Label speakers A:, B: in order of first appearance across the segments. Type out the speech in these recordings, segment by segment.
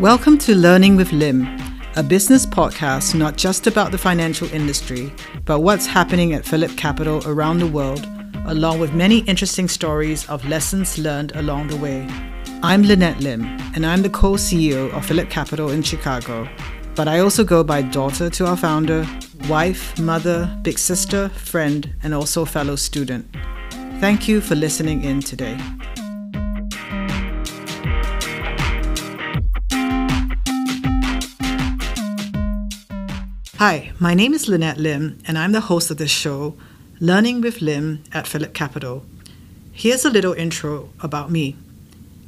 A: Welcome to Learning with Lim, a business podcast not just about the financial industry, but what's happening at Phillip Capital around the world, along with many interesting stories of lessons learned along the way. I'm Lynette Lim, and I'm the co CEO of Phillip Capital in Chicago. But I also go by daughter to our founder, wife, mother, big sister, friend, and also fellow student. Thank you for listening in today. Hi, my name is Lynette Lim, and I'm the host of this show, Learning with Lim at Phillip Capital. Here's a little intro about me.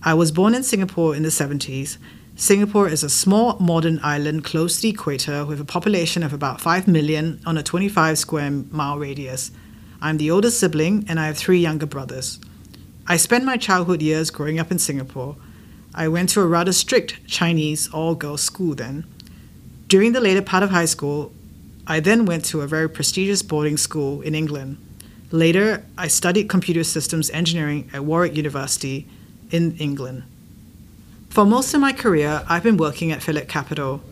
A: I was born in Singapore in the 70s. Singapore is a small modern island close to the equator with a population of about 5 million on a 25 square mile radius. I'm the oldest sibling, and I have three younger brothers. I spent my childhood years growing up in Singapore. I went to a rather strict Chinese all girls school then. During the later part of high school, I then went to a very prestigious boarding school in England. Later, I studied computer systems engineering at Warwick University in England. For most of my career, I've been working at Phillip Capital.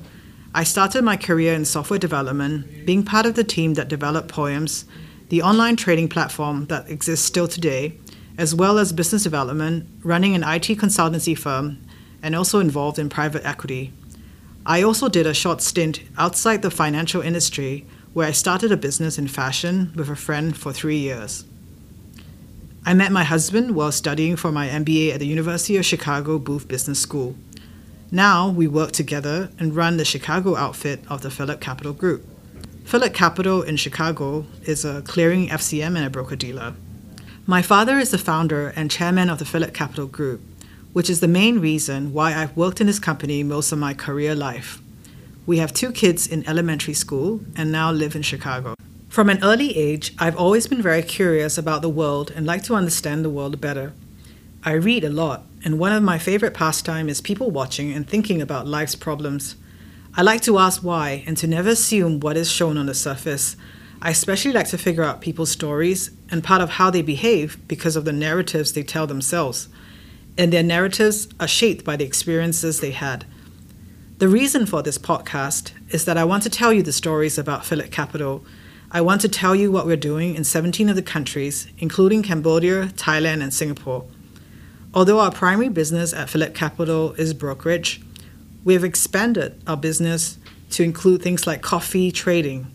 A: I started my career in software development, being part of the team that developed Poems, the online trading platform that exists still today, as well as business development, running an IT consultancy firm, and also involved in private equity. I also did a short stint outside the financial industry where I started a business in fashion with a friend for three years. I met my husband while studying for my MBA at the University of Chicago Booth Business School. Now we work together and run the Chicago outfit of the Phillip Capital Group. Phillip Capital in Chicago is a clearing FCM and a broker dealer. My father is the founder and chairman of the Phillip Capital Group, which is the main reason why I've worked in this company most of my career life. We have two kids in elementary school and now live in Chicago. From an early age, I've always been very curious about the world and like to understand the world better. I read a lot, and one of my favorite pastimes is people watching and thinking about life's problems. I like to ask why and to never assume what is shown on the surface. I especially like to figure out people's stories and part of how they behave because of the narratives they tell themselves and their narratives are shaped by the experiences they had. The reason for this podcast is that I want to tell you the stories about Phillip Capital. I want to tell you what we're doing in 17 of the countries, including Cambodia, Thailand, and Singapore. Although our primary business at Phillip Capital is brokerage, we have expanded our business to include things like coffee trading,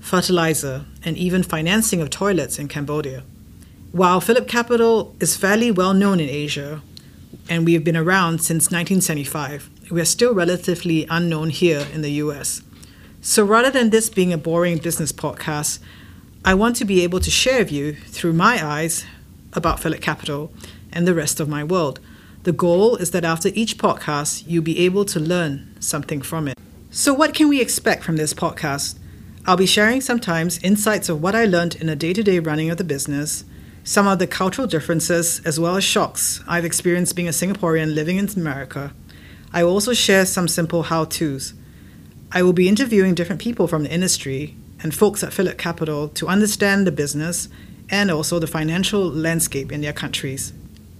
A: fertilizer, and even financing of toilets in Cambodia. While Phillip Capital is fairly well known in Asia, and we have been around since 1975. We are still relatively unknown here in the US. So rather than this being a boring business podcast, I want to be able to share with you through my eyes about Phillip Capital and the rest of my world. The goal is that after each podcast, you'll be able to learn something from it. So, what can we expect from this podcast? I'll be sharing sometimes insights of what I learned in the day to day running of the business some of the cultural differences as well as shocks I've experienced being a Singaporean living in America. I will also share some simple how to's. I will be interviewing different people from the industry and folks at Phillip Capital to understand the business and also the financial landscape in their countries.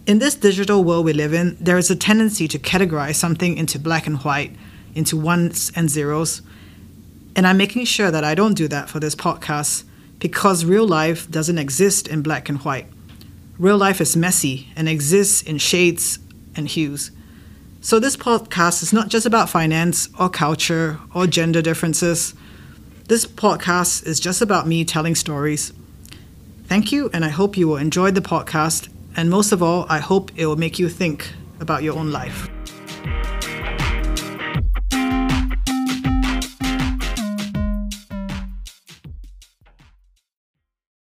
A: In this digital world we live in, there is a tendency to categorize something into black and white, into ones and zeros. And I'm making sure that I don't do that for this podcast because real life doesn't exist in black and white. Real life is messy and exists in shades and hues. So, this podcast is not just about finance or culture or gender differences. This podcast is just about me telling stories. Thank you, and I hope you will enjoy the podcast. And most of all, I hope it will make you think about your own life.